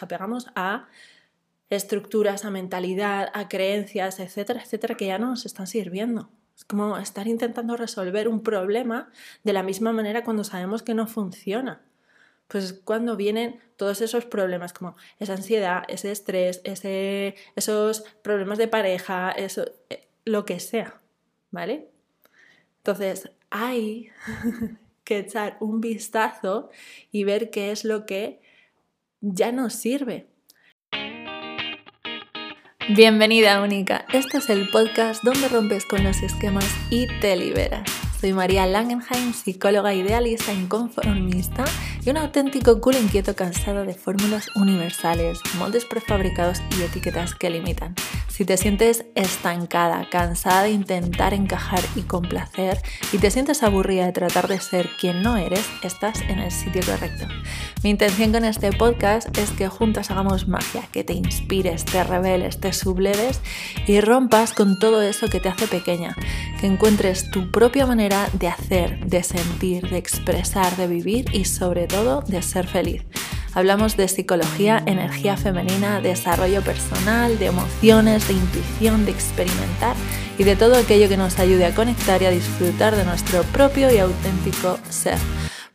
apegamos a estructuras, a mentalidad, a creencias, etcétera, etcétera, que ya no nos están sirviendo. Es como estar intentando resolver un problema de la misma manera cuando sabemos que no funciona. Pues cuando vienen todos esos problemas como esa ansiedad, ese estrés, ese, esos problemas de pareja, eso, eh, lo que sea, ¿vale? Entonces hay que echar un vistazo y ver qué es lo que ya nos sirve. Bienvenida única, este es el podcast donde rompes con los esquemas y te liberas. Soy María Langenheim, psicóloga idealista, inconformista y un auténtico cool inquieto cansado de fórmulas universales, moldes prefabricados y etiquetas que limitan. Si te sientes estancada, cansada de intentar encajar y complacer y te sientes aburrida de tratar de ser quien no eres, estás en el sitio correcto. Mi intención con este podcast es que juntas hagamos magia, que te inspires, te reveles, te subleves y rompas con todo eso que te hace pequeña, que encuentres tu propia manera de hacer, de sentir, de expresar, de vivir y sobre todo de ser feliz. Hablamos de psicología, energía femenina, desarrollo personal, de emociones, de intuición, de experimentar y de todo aquello que nos ayude a conectar y a disfrutar de nuestro propio y auténtico ser.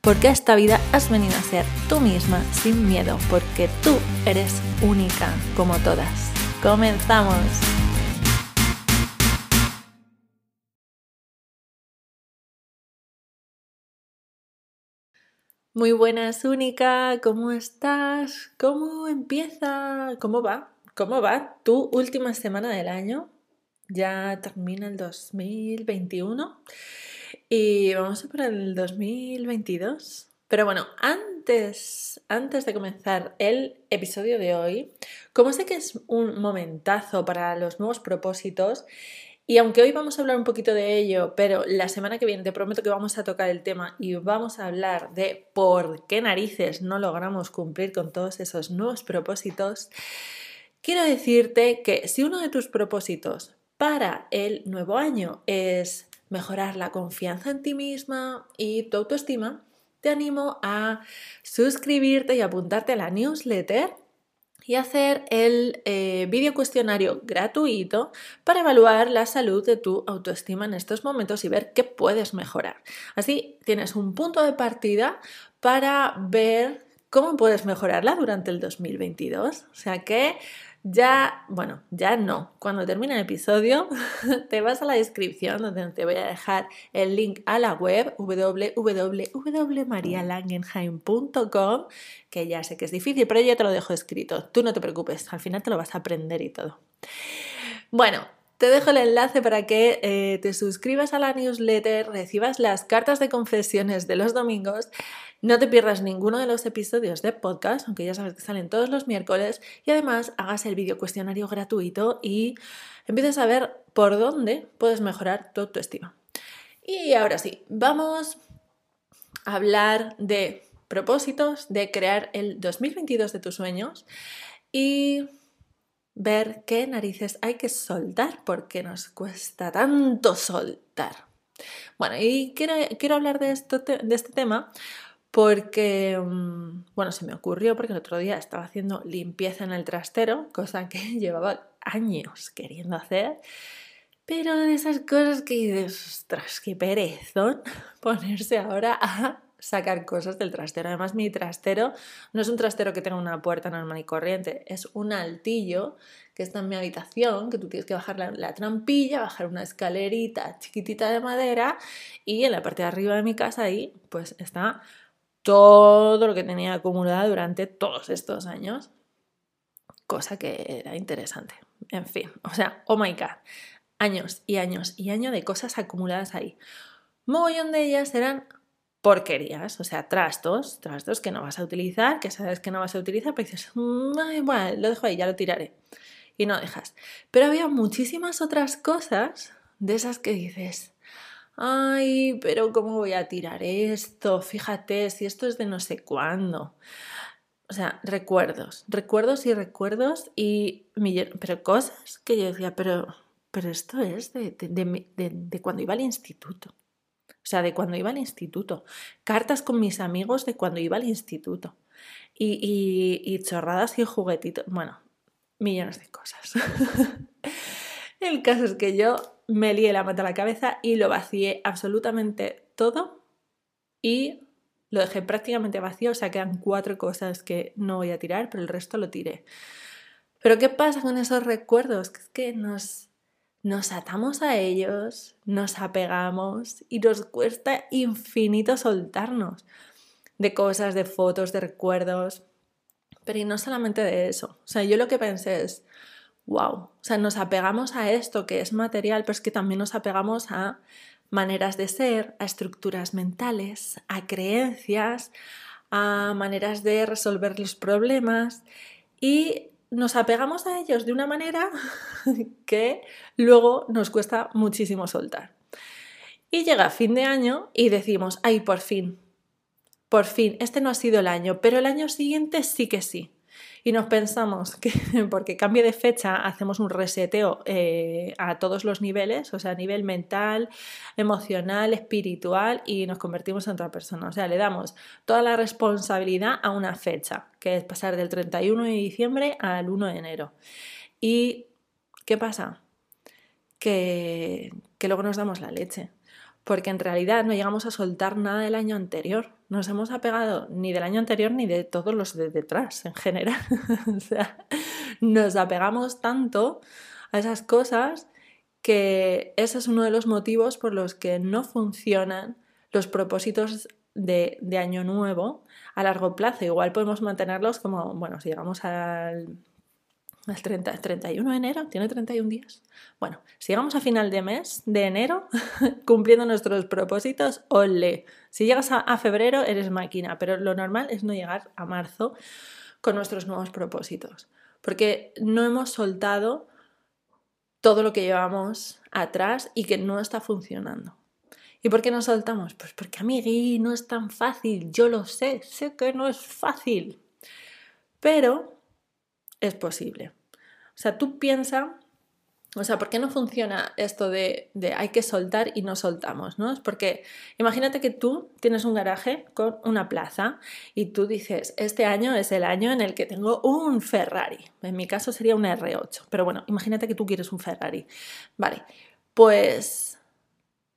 Porque esta vida has venido a ser tú misma sin miedo, porque tú eres única como todas. ¡Comenzamos! Muy buenas, Única, ¿cómo estás? ¿Cómo empieza? ¿Cómo va? ¿Cómo va tu última semana del año? Ya termina el 2021 y vamos a por el 2022. Pero bueno, antes, antes de comenzar el episodio de hoy, como sé que es un momentazo para los nuevos propósitos, y aunque hoy vamos a hablar un poquito de ello, pero la semana que viene te prometo que vamos a tocar el tema y vamos a hablar de por qué narices no logramos cumplir con todos esos nuevos propósitos, quiero decirte que si uno de tus propósitos para el nuevo año es mejorar la confianza en ti misma y tu autoestima, te animo a suscribirte y apuntarte a la newsletter y hacer el eh, vídeo cuestionario gratuito para evaluar la salud de tu autoestima en estos momentos y ver qué puedes mejorar. Así tienes un punto de partida para ver cómo puedes mejorarla durante el 2022. O sea que ya, bueno, ya no. Cuando termine el episodio, te vas a la descripción donde te voy a dejar el link a la web www.marialangenheim.com, que ya sé que es difícil, pero ya te lo dejo escrito. Tú no te preocupes, al final te lo vas a aprender y todo. Bueno, te dejo el enlace para que eh, te suscribas a la newsletter, recibas las cartas de confesiones de los domingos, no te pierdas ninguno de los episodios de podcast, aunque ya sabes que salen todos los miércoles, y además hagas el vídeo cuestionario gratuito y empieces a ver por dónde puedes mejorar tu autoestima. Y ahora sí, vamos a hablar de propósitos, de crear el 2022 de tus sueños y ver qué narices hay que soltar, porque nos cuesta tanto soltar. Bueno, y quiero, hablar de, esto, de este tema porque, mm, bueno, se me ocurrió porque el otro día estaba haciendo limpieza en el trastero, cosa que llevaba años queriendo hacer, pero de esas cosas que dices, ostras, qué perezón ponerse ahora a sacar cosas del trastero. Además, mi trastero no es un trastero que tenga una puerta normal y corriente, es un altillo que está en mi habitación, que tú tienes que bajar la, trampilla, bajar una escalerita chiquitita de madera y en la parte de arriba de mi casa ahí pues está todo lo que tenía acumulado durante todos estos años. Cosa que era interesante. En fin, o sea, oh my god, años y años y años de cosas acumuladas ahí. Mogollón de ellas eran porquerías, o sea, trastos, trastos que no vas a utilizar, que sabes que no vas a utilizar, pero dices, mm, bueno, lo dejo ahí, ya lo tiraré. Y no dejas. Pero había muchísimas otras cosas de esas que dices, ay, pero ¿cómo voy a tirar esto? Fíjate, si esto es de no sé cuándo. O sea, recuerdos, recuerdos y recuerdos y pero cosas que yo decía, pero, pero esto es de, de cuando iba al instituto. O sea, de cuando iba al instituto. Cartas con mis amigos de cuando iba al instituto. y, chorradas y juguetitos. Bueno, millones de cosas. El caso es que yo me lié la mata a la cabeza y lo vacié absolutamente todo y lo dejé prácticamente vacío, o sea, quedan cuatro cosas que no voy a tirar, pero el resto lo tiré. Pero ¿qué pasa con esos recuerdos? Que es que nos, nos atamos a ellos, nos apegamos y nos cuesta infinito soltarnos de cosas, de fotos, de recuerdos. Pero y no solamente de eso. O sea, yo lo que pensé es, wow, o sea, nos apegamos a esto que es material, pero es que también nos apegamos a maneras de ser, a estructuras mentales, a creencias, a maneras de resolver los problemas y nos apegamos a ellos de una manera que luego nos cuesta muchísimo soltar. Y llega fin de año y decimos, ay, por fin, por fin, este no ha sido el año, pero el año siguiente sí que sí. Y nos pensamos que porque cambie de fecha hacemos un reseteo eh, a todos los niveles, o sea, a nivel mental, emocional, espiritual, y nos convertimos en otra persona. O sea, le damos toda la responsabilidad a una fecha, que es pasar del 31 de diciembre al 1 de enero. ¿Y qué pasa? Que, que luego nos damos la leche porque en realidad no llegamos a soltar nada del año anterior. Nos hemos apegado ni del año anterior ni de todos los de detrás en general. o sea, nos apegamos tanto a esas cosas que ese es uno de los motivos por los que no funcionan los propósitos de, de año nuevo a largo plazo. Igual podemos mantenerlos como, bueno, si llegamos al el 30, 31 de enero, tiene 31 días. Bueno, si llegamos a final de mes, de enero, cumpliendo nuestros propósitos, ole. Si llegas a, febrero, eres máquina, pero lo normal es no llegar a marzo con nuestros nuevos propósitos, porque no hemos soltado todo lo que llevamos atrás y que no está funcionando. ¿Y por qué no soltamos? Pues porque, amigui, no es tan fácil, yo lo sé, sé que no es fácil, pero es posible. O sea, tú piensa, o sea, ¿por qué no funciona esto de, hay que soltar y no soltamos? ¿no? Es porque imagínate que tú tienes un garaje con una plaza y tú dices, este año es el año en el que tengo un Ferrari. En mi caso sería un R8, pero bueno, imagínate que tú quieres un Ferrari. Vale, pues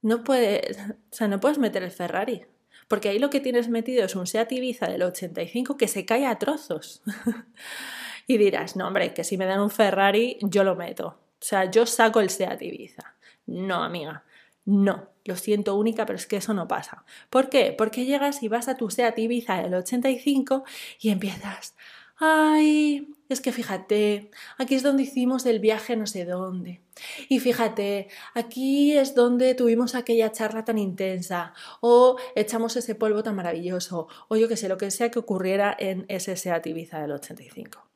no puedes, o sea, no puedes meter el Ferrari. Porque ahí lo que tienes metido es un Seat Ibiza del 85 que se cae a trozos. Y dirás, no, hombre, que si me dan un Ferrari, yo lo meto. O sea, yo saco el SEAT Ibiza. No, amiga. No, lo siento única, pero es que eso no pasa. ¿Por qué? Porque llegas y vas a tu SEAT Ibiza del 85 y empiezas, ay, es que fíjate, aquí es donde hicimos el viaje no sé dónde. Y fíjate, aquí es donde tuvimos aquella charla tan intensa, o echamos ese polvo tan maravilloso, o yo que sé, lo que sea que ocurriera en ese SEAT Ibiza del 85.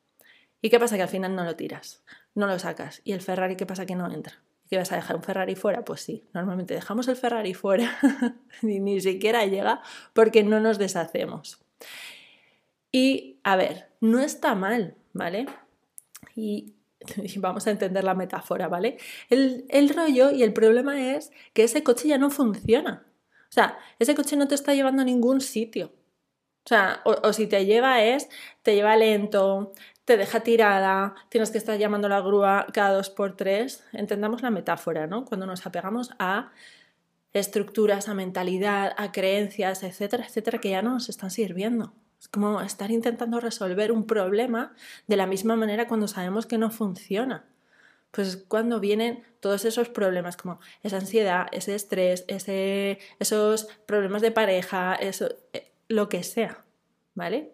¿Y qué pasa? Que al final no lo tiras, no lo sacas. ¿Y el Ferrari qué pasa? Que no entra. ¿Qué vas a dejar un Ferrari fuera? Pues sí, normalmente dejamos el Ferrari fuera y ni siquiera llega porque no nos deshacemos. Y a ver, no está mal, ¿vale? Y, vamos a entender la metáfora, ¿vale? El, el rollo y el problema es que ese coche ya no funciona. O sea, ese coche no te está llevando a ningún sitio. O sea, o, si te lleva es, te lleva lento, te deja tirada, tienes que estar llamando a la grúa cada dos por tres. Entendamos la metáfora, ¿no? Cuando nos apegamos a estructuras, a mentalidad, a creencias, etcétera, etcétera, que ya no nos están sirviendo. Es como estar intentando resolver un problema de la misma manera cuando sabemos que no funciona. Pues cuando vienen todos esos problemas como esa ansiedad, ese estrés, ese, esos problemas de pareja, eso, eh, lo que sea, ¿vale?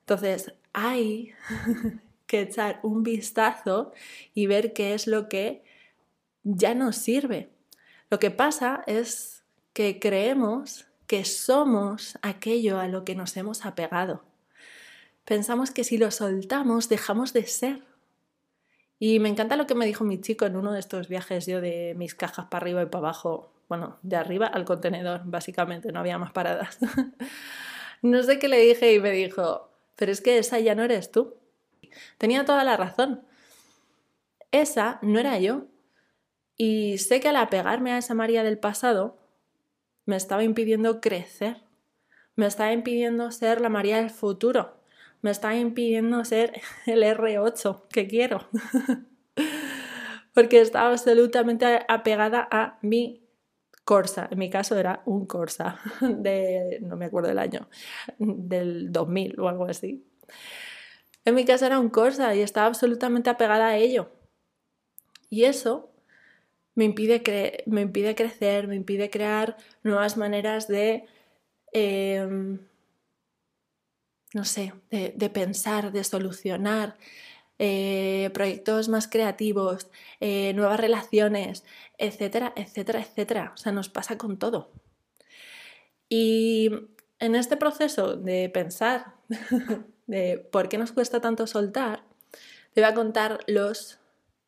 Entonces, hay que echar un vistazo y ver qué es lo que ya nos sirve. Lo que pasa es que creemos que somos aquello a lo que nos hemos apegado. Pensamos que si lo soltamos dejamos de ser. Y me encanta lo que me dijo mi chico en uno de estos viajes yo de mis cajas para arriba y para abajo. Bueno, de arriba al contenedor, básicamente, no había más paradas. no sé qué le dije y me dijo, pero es que esa ya no eres tú. Tenía toda la razón. Esa no era yo. Y sé que al apegarme a esa María del pasado, me estaba impidiendo crecer. Me estaba impidiendo ser la María del futuro. me está impidiendo ser el R8 que quiero. Porque estaba absolutamente apegada a mi Corsa. En mi caso era un Corsa de, no me acuerdo del año, del 2000 o algo así. En mi caso era un Corsa y estaba absolutamente apegada a ello. Y eso me impide, me impide crecer, me impide crear nuevas maneras de, em, no sé, de, pensar, de solucionar, eh, proyectos más creativos, eh, nuevas relaciones, etcétera, etcétera, etcétera. O sea, nos pasa con todo. Y en este proceso de pensar de por qué nos cuesta tanto soltar, te voy a contar los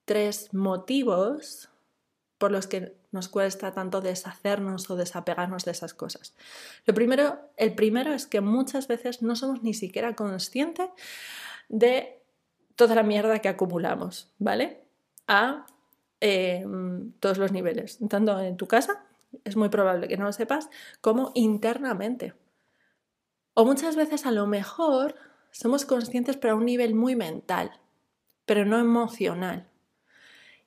tres motivos por los que nos cuesta tanto deshacernos o desapegarnos de esas cosas. Lo primero, el primero es que muchas veces no somos ni siquiera conscientes de toda la mierda que acumulamos, ¿vale? A em, todos los niveles, tanto en tu casa, es muy probable que no lo sepas, como internamente. O muchas veces a lo mejor somos conscientes pero a un nivel muy mental, pero no emocional.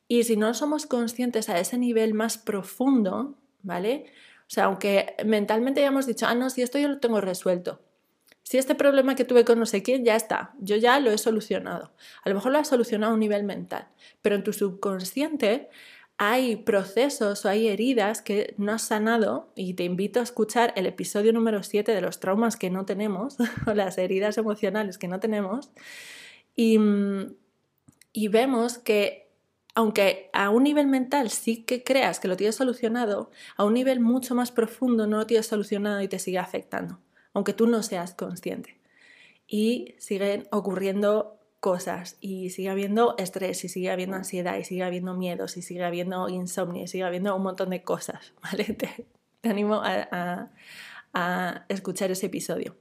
Y si no somos conscientes a ese nivel más profundo, ¿vale? O sea, aunque mentalmente ya hemos dicho, ah, no, si esto yo lo tengo resuelto. Si este problema que tuve con no sé quién ya está, yo ya lo he solucionado. A lo mejor lo has solucionado a un nivel mental, pero en tu subconsciente hay procesos o hay heridas que no has sanado y te invito a escuchar el episodio número 7 de los traumas que no tenemos o las heridas emocionales que no tenemos y, y vemos que aunque a un nivel mental sí que creas que lo tienes solucionado, a un nivel mucho más profundo no lo tienes solucionado y te sigue afectando, aunque tú no seas consciente. Y siguen ocurriendo cosas y sigue habiendo estrés y sigue habiendo ansiedad y sigue habiendo miedos y sigue habiendo insomnio y sigue habiendo un montón de cosas, ¿vale? Te, animo a a escuchar ese episodio.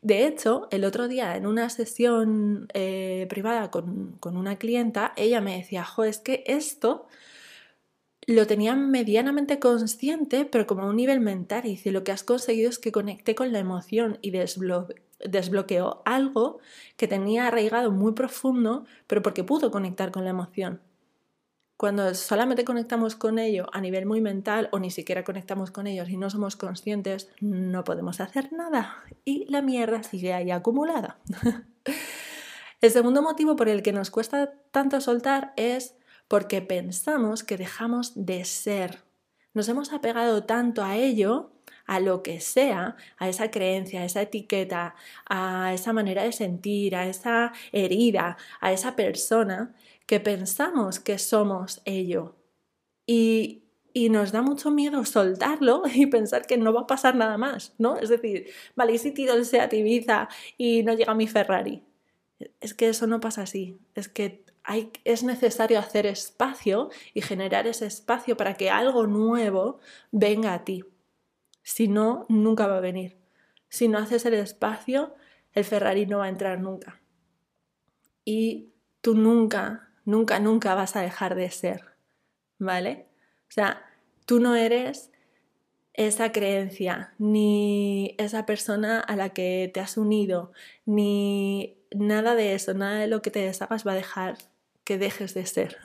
De hecho, el otro día en una sesión eh, privada con, una clienta, ella me decía, jo, es que esto lo tenía medianamente consciente, pero como a un nivel mental. Y dice, lo que has conseguido es que conecté con la emoción y desbloqueó algo que tenía arraigado muy profundo, pero porque pudo conectar con la emoción. Cuando solamente conectamos con ello a nivel muy mental o ni siquiera conectamos con ellos y no somos conscientes, no podemos hacer nada y la mierda sigue ahí acumulada. el segundo motivo por el que nos cuesta tanto soltar es porque pensamos que dejamos de ser. Nos hemos apegado tanto a ello, a lo que sea, a esa creencia, a esa etiqueta, a esa manera de sentir, a esa herida, a esa persona, que pensamos que somos ello. Y, nos da mucho miedo soltarlo y pensar que no va a pasar nada más, ¿no? Es decir, vale, ¿y si tiro el Seat Ibiza y no llega mi Ferrari? Es que eso no pasa así. Es que es necesario hacer espacio y generar ese espacio para que algo nuevo venga a ti. Si no, nunca va a venir. Si no haces el espacio, el Ferrari no va a entrar nunca. Y tú nunca nunca, nunca vas a dejar de ser, ¿vale? O sea, tú no eres esa creencia, ni esa persona a la que te has unido, ni nada de eso, nada de lo que te deshagas va a dejar que dejes de ser.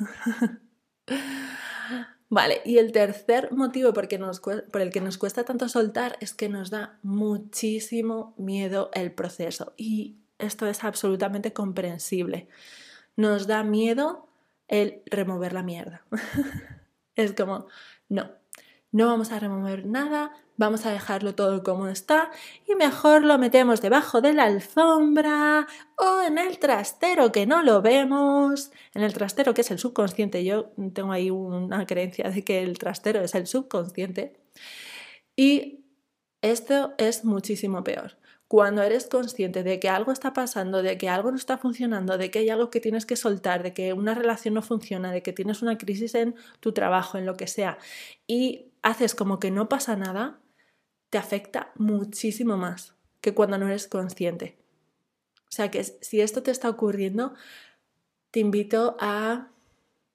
vale, y el tercer motivo por, el que nos cuesta tanto soltar es que nos da muchísimo miedo el proceso. Y esto es absolutamente comprensible nos da miedo el remover la mierda. es como, no, no vamos a remover nada, vamos a dejarlo todo como está y mejor lo metemos debajo de la alfombra o en el trastero que no lo vemos, en el trastero que es el subconsciente. Yo tengo ahí una creencia de que el trastero es el subconsciente. Y esto es muchísimo peor. Cuando eres consciente de que algo está pasando, de que algo no está funcionando, de que hay algo que tienes que soltar, de que una relación no funciona, de que tienes una crisis en tu trabajo, en lo que sea, y haces como que no pasa nada, te afecta muchísimo más que cuando no eres consciente. O sea que si esto te está ocurriendo, te invito a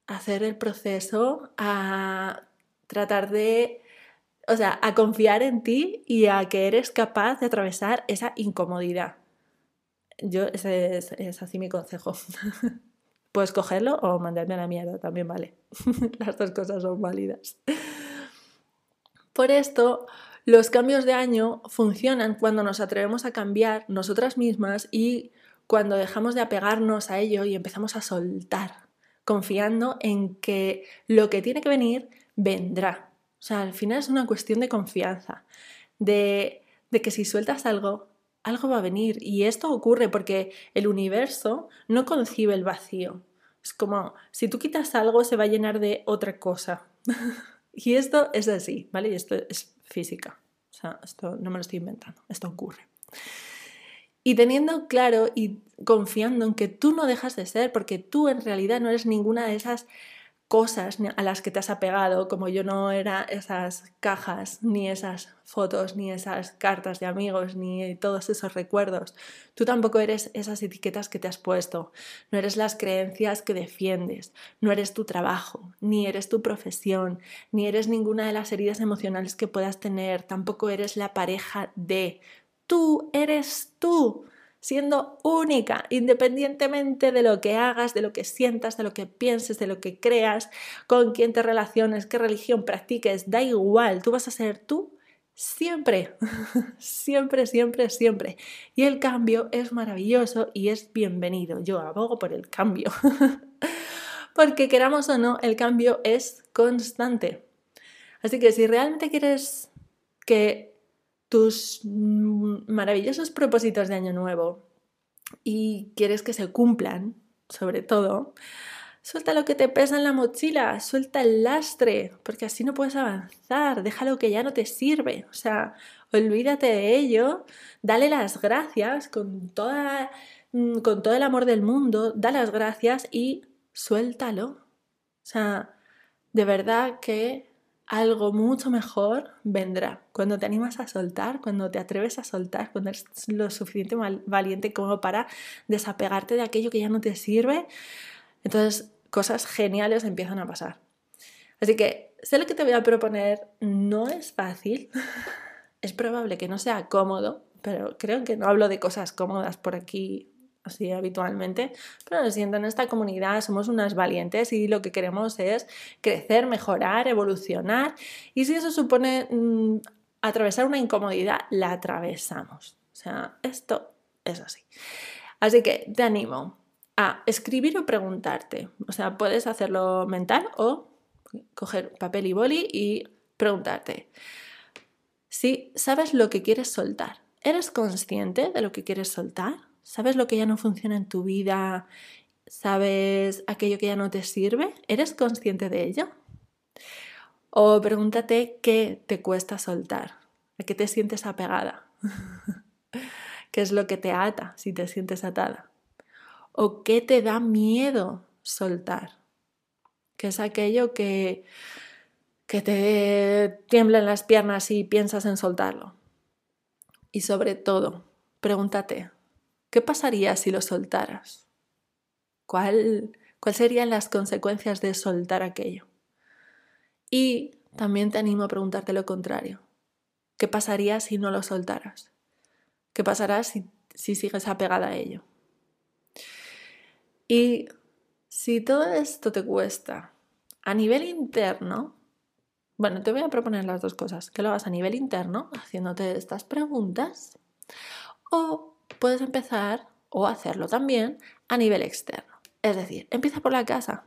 hacer el proceso, a tratar de o sea, a confiar en ti y a que eres capaz de atravesar esa incomodidad. Yo, ese es, es así mi consejo. Puedes cogerlo o mandarme a la mierda, también vale. Las dos cosas son válidas. Por esto, los cambios de año funcionan cuando nos atrevemos a cambiar nosotras mismas y cuando dejamos de apegarnos a ello y empezamos a soltar, confiando en que lo que tiene que venir vendrá. O sea, al final es una cuestión de confianza, de, de que si sueltas algo, algo va a venir. Y esto ocurre porque el universo no concibe el vacío. Es como, si tú quitas algo, se va a llenar de otra cosa. y esto es así, ¿vale? Y esto es física. O sea, esto no me lo estoy inventando, esto ocurre. Y teniendo claro y confiando en que tú no dejas de ser, porque tú en realidad no eres ninguna de esas cosas a las que te has apegado, como yo no era esas cajas, ni esas fotos, ni esas cartas de amigos, ni todos esos recuerdos. Tú tampoco eres esas etiquetas que te has puesto, no eres las creencias que defiendes, no eres tu trabajo, ni eres tu profesión, ni eres ninguna de las heridas emocionales que puedas tener, tampoco eres la pareja de... Tú eres tú siendo única, independientemente de lo que hagas, de lo que sientas, de lo que pienses, de lo que creas, con quién te relaciones, qué religión practiques, da igual, tú vas a ser tú siempre, siempre, siempre, siempre. Y el cambio es maravilloso y es bienvenido. Yo abogo por el cambio. Porque queramos o no, el cambio es constante. Así que si realmente quieres que tus mm, maravillosos propósitos de año nuevo y quieres que se cumplan, sobre todo, suelta lo que te pesa en la mochila, suelta el lastre, porque así no puedes avanzar, deja lo que ya no te sirve, o sea, olvídate de ello, dale las gracias con, toda, mm, con todo el amor del mundo, da las gracias y suéltalo. O sea, de verdad que algo mucho mejor vendrá. Cuando te animas a soltar, cuando te atreves a soltar, cuando eres lo suficiente valiente como para desapegarte de aquello que ya no te sirve, entonces cosas geniales empiezan a pasar. Así que sé lo que te voy a proponer, no es fácil, es probable que no sea cómodo, pero creo que no hablo de cosas cómodas por aquí así habitualmente, pero lo siento, en esta comunidad somos unas valientes y lo que queremos es crecer, mejorar, evolucionar y si eso supone mm, atravesar una incomodidad, la atravesamos. O sea, esto es así. Así que te animo a escribir o preguntarte. O sea, puedes hacerlo mental o coger papel y boli y preguntarte. Si sabes lo que quieres soltar, ¿eres consciente de lo que quieres soltar? ¿Sabes lo que ya no funciona en tu vida? ¿Sabes aquello que ya no te sirve? ¿Eres consciente de ello? O pregúntate qué te cuesta soltar, a qué te sientes apegada, qué es lo que te ata si te sientes atada, o qué te da miedo soltar, qué es aquello que, que te tiembla en las piernas y piensas en soltarlo. Y sobre todo, pregúntate, ¿Qué pasaría si lo soltaras? ¿Cuál, ¿Cuáles serían las consecuencias de soltar aquello? Y también te animo a preguntarte lo contrario. ¿Qué pasaría si no lo soltaras? ¿Qué pasará si, si sigues apegada a ello? Y si todo esto te cuesta a nivel interno, bueno, te voy a proponer las dos cosas, que lo hagas a nivel interno, haciéndote estas preguntas, o puedes empezar o hacerlo también a nivel externo. Es decir, empieza por la casa.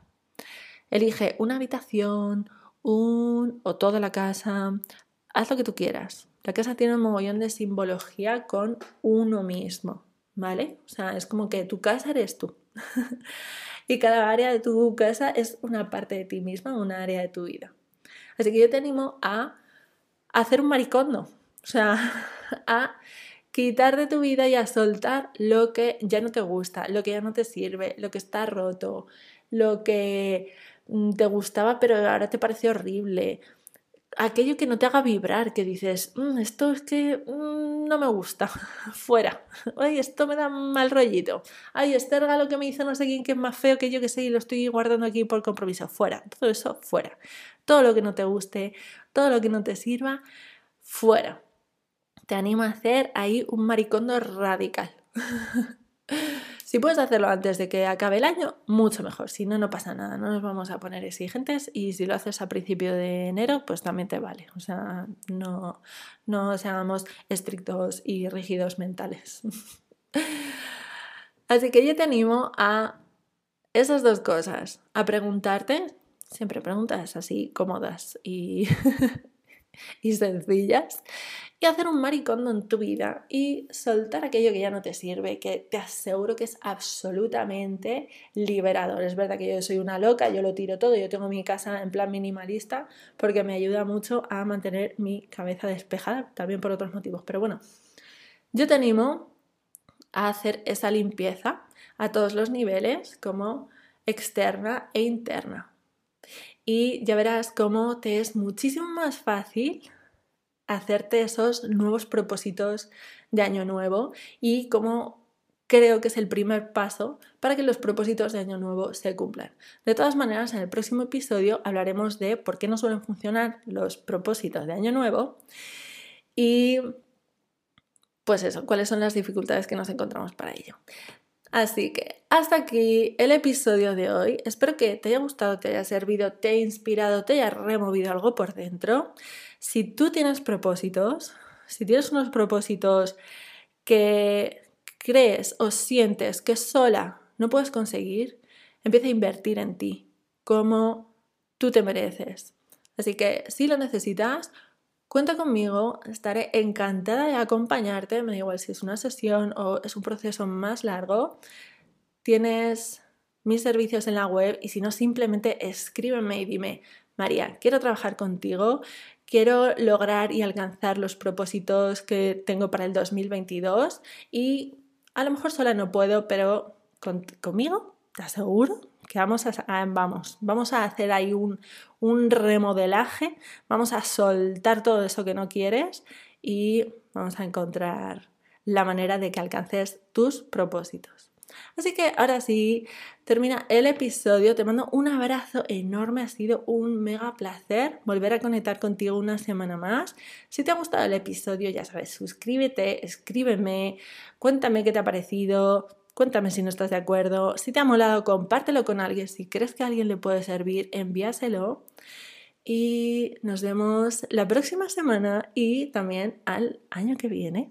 Elige una habitación, un o toda la casa. Haz lo que tú quieras. La casa tiene un mogollón de simbología con uno mismo, ¿vale? O sea, es como que tu casa eres tú. y cada área de tu casa es una parte de ti misma, una área de tu vida. Así que yo te animo a hacer un maricondo, o sea, a quitar de tu vida y a soltar lo que ya no te gusta, lo que ya no te sirve, lo que está roto, lo que mm, te gustaba pero ahora te parece horrible, aquello que no te haga vibrar, que dices, mm, esto es que mm, no me gusta, fuera, ay, esto me da mal rollito, ay, este regalo que me hizo no sé quién que es más feo que yo que sé y lo estoy guardando aquí por compromiso, fuera, todo eso fuera, todo lo que no te guste, todo lo que no te sirva, fuera te animo a hacer ahí un maricondo radical. Si puedes hacerlo antes de que acabe el año, mucho mejor. Si no, no pasa nada. No nos vamos a poner exigentes y si lo haces a principio de enero, pues también te vale. O sea, no, no seamos estrictos y rígidos mentales. Así que yo te animo a esas dos cosas, a preguntarte, siempre preguntas así cómodas y, y sencillas, y hacer un maricondo en tu vida y soltar aquello que ya no te sirve, que te aseguro que es absolutamente liberador. Es verdad que yo soy una loca, yo lo tiro todo, yo tengo mi casa en plan minimalista porque me ayuda mucho a mantener mi cabeza despejada, también por otros motivos. Pero bueno, yo te animo a hacer esa limpieza a todos los niveles, como externa e interna. Y ya verás cómo te es muchísimo más fácil hacerte esos nuevos propósitos de año nuevo y cómo creo que es el primer paso para que los propósitos de año nuevo se cumplan. De todas maneras, en el próximo episodio hablaremos de por qué no suelen funcionar los propósitos de año nuevo y pues eso, cuáles son las dificultades que nos encontramos para ello. Así que hasta aquí el episodio de hoy. Espero que te haya gustado, te haya servido, te haya inspirado, te haya removido algo por dentro. Si tú tienes propósitos, si tienes unos propósitos que crees o sientes que sola no puedes conseguir, empieza a invertir en ti como tú te mereces. Así que si lo necesitas, Cuenta conmigo, estaré encantada de acompañarte, me da igual si es una sesión o es un proceso más largo. Tienes mis servicios en la web y si no, simplemente escríbeme y dime, María, quiero trabajar contigo, quiero lograr y alcanzar los propósitos que tengo para el 2022 y a lo mejor sola no puedo, pero conmigo, te aseguro que vamos a, vamos, vamos a hacer ahí un, un remodelaje, vamos a soltar todo eso que no quieres y vamos a encontrar la manera de que alcances tus propósitos. Así que ahora sí, termina el episodio. Te mando un abrazo enorme. Ha sido un mega placer volver a conectar contigo una semana más. Si te ha gustado el episodio, ya sabes, suscríbete, escríbeme, cuéntame qué te ha parecido, Cuéntame si no estás de acuerdo. Si te ha molado, compártelo con alguien. Si crees que a alguien le puede servir, envíaselo. Y nos vemos la próxima semana y también al año que viene.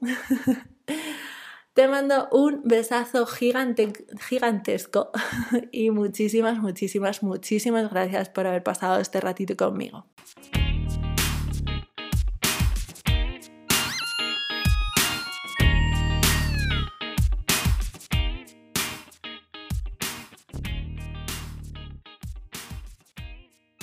Te mando un besazo gigante, gigantesco y muchísimas, muchísimas, muchísimas gracias por haber pasado este ratito conmigo.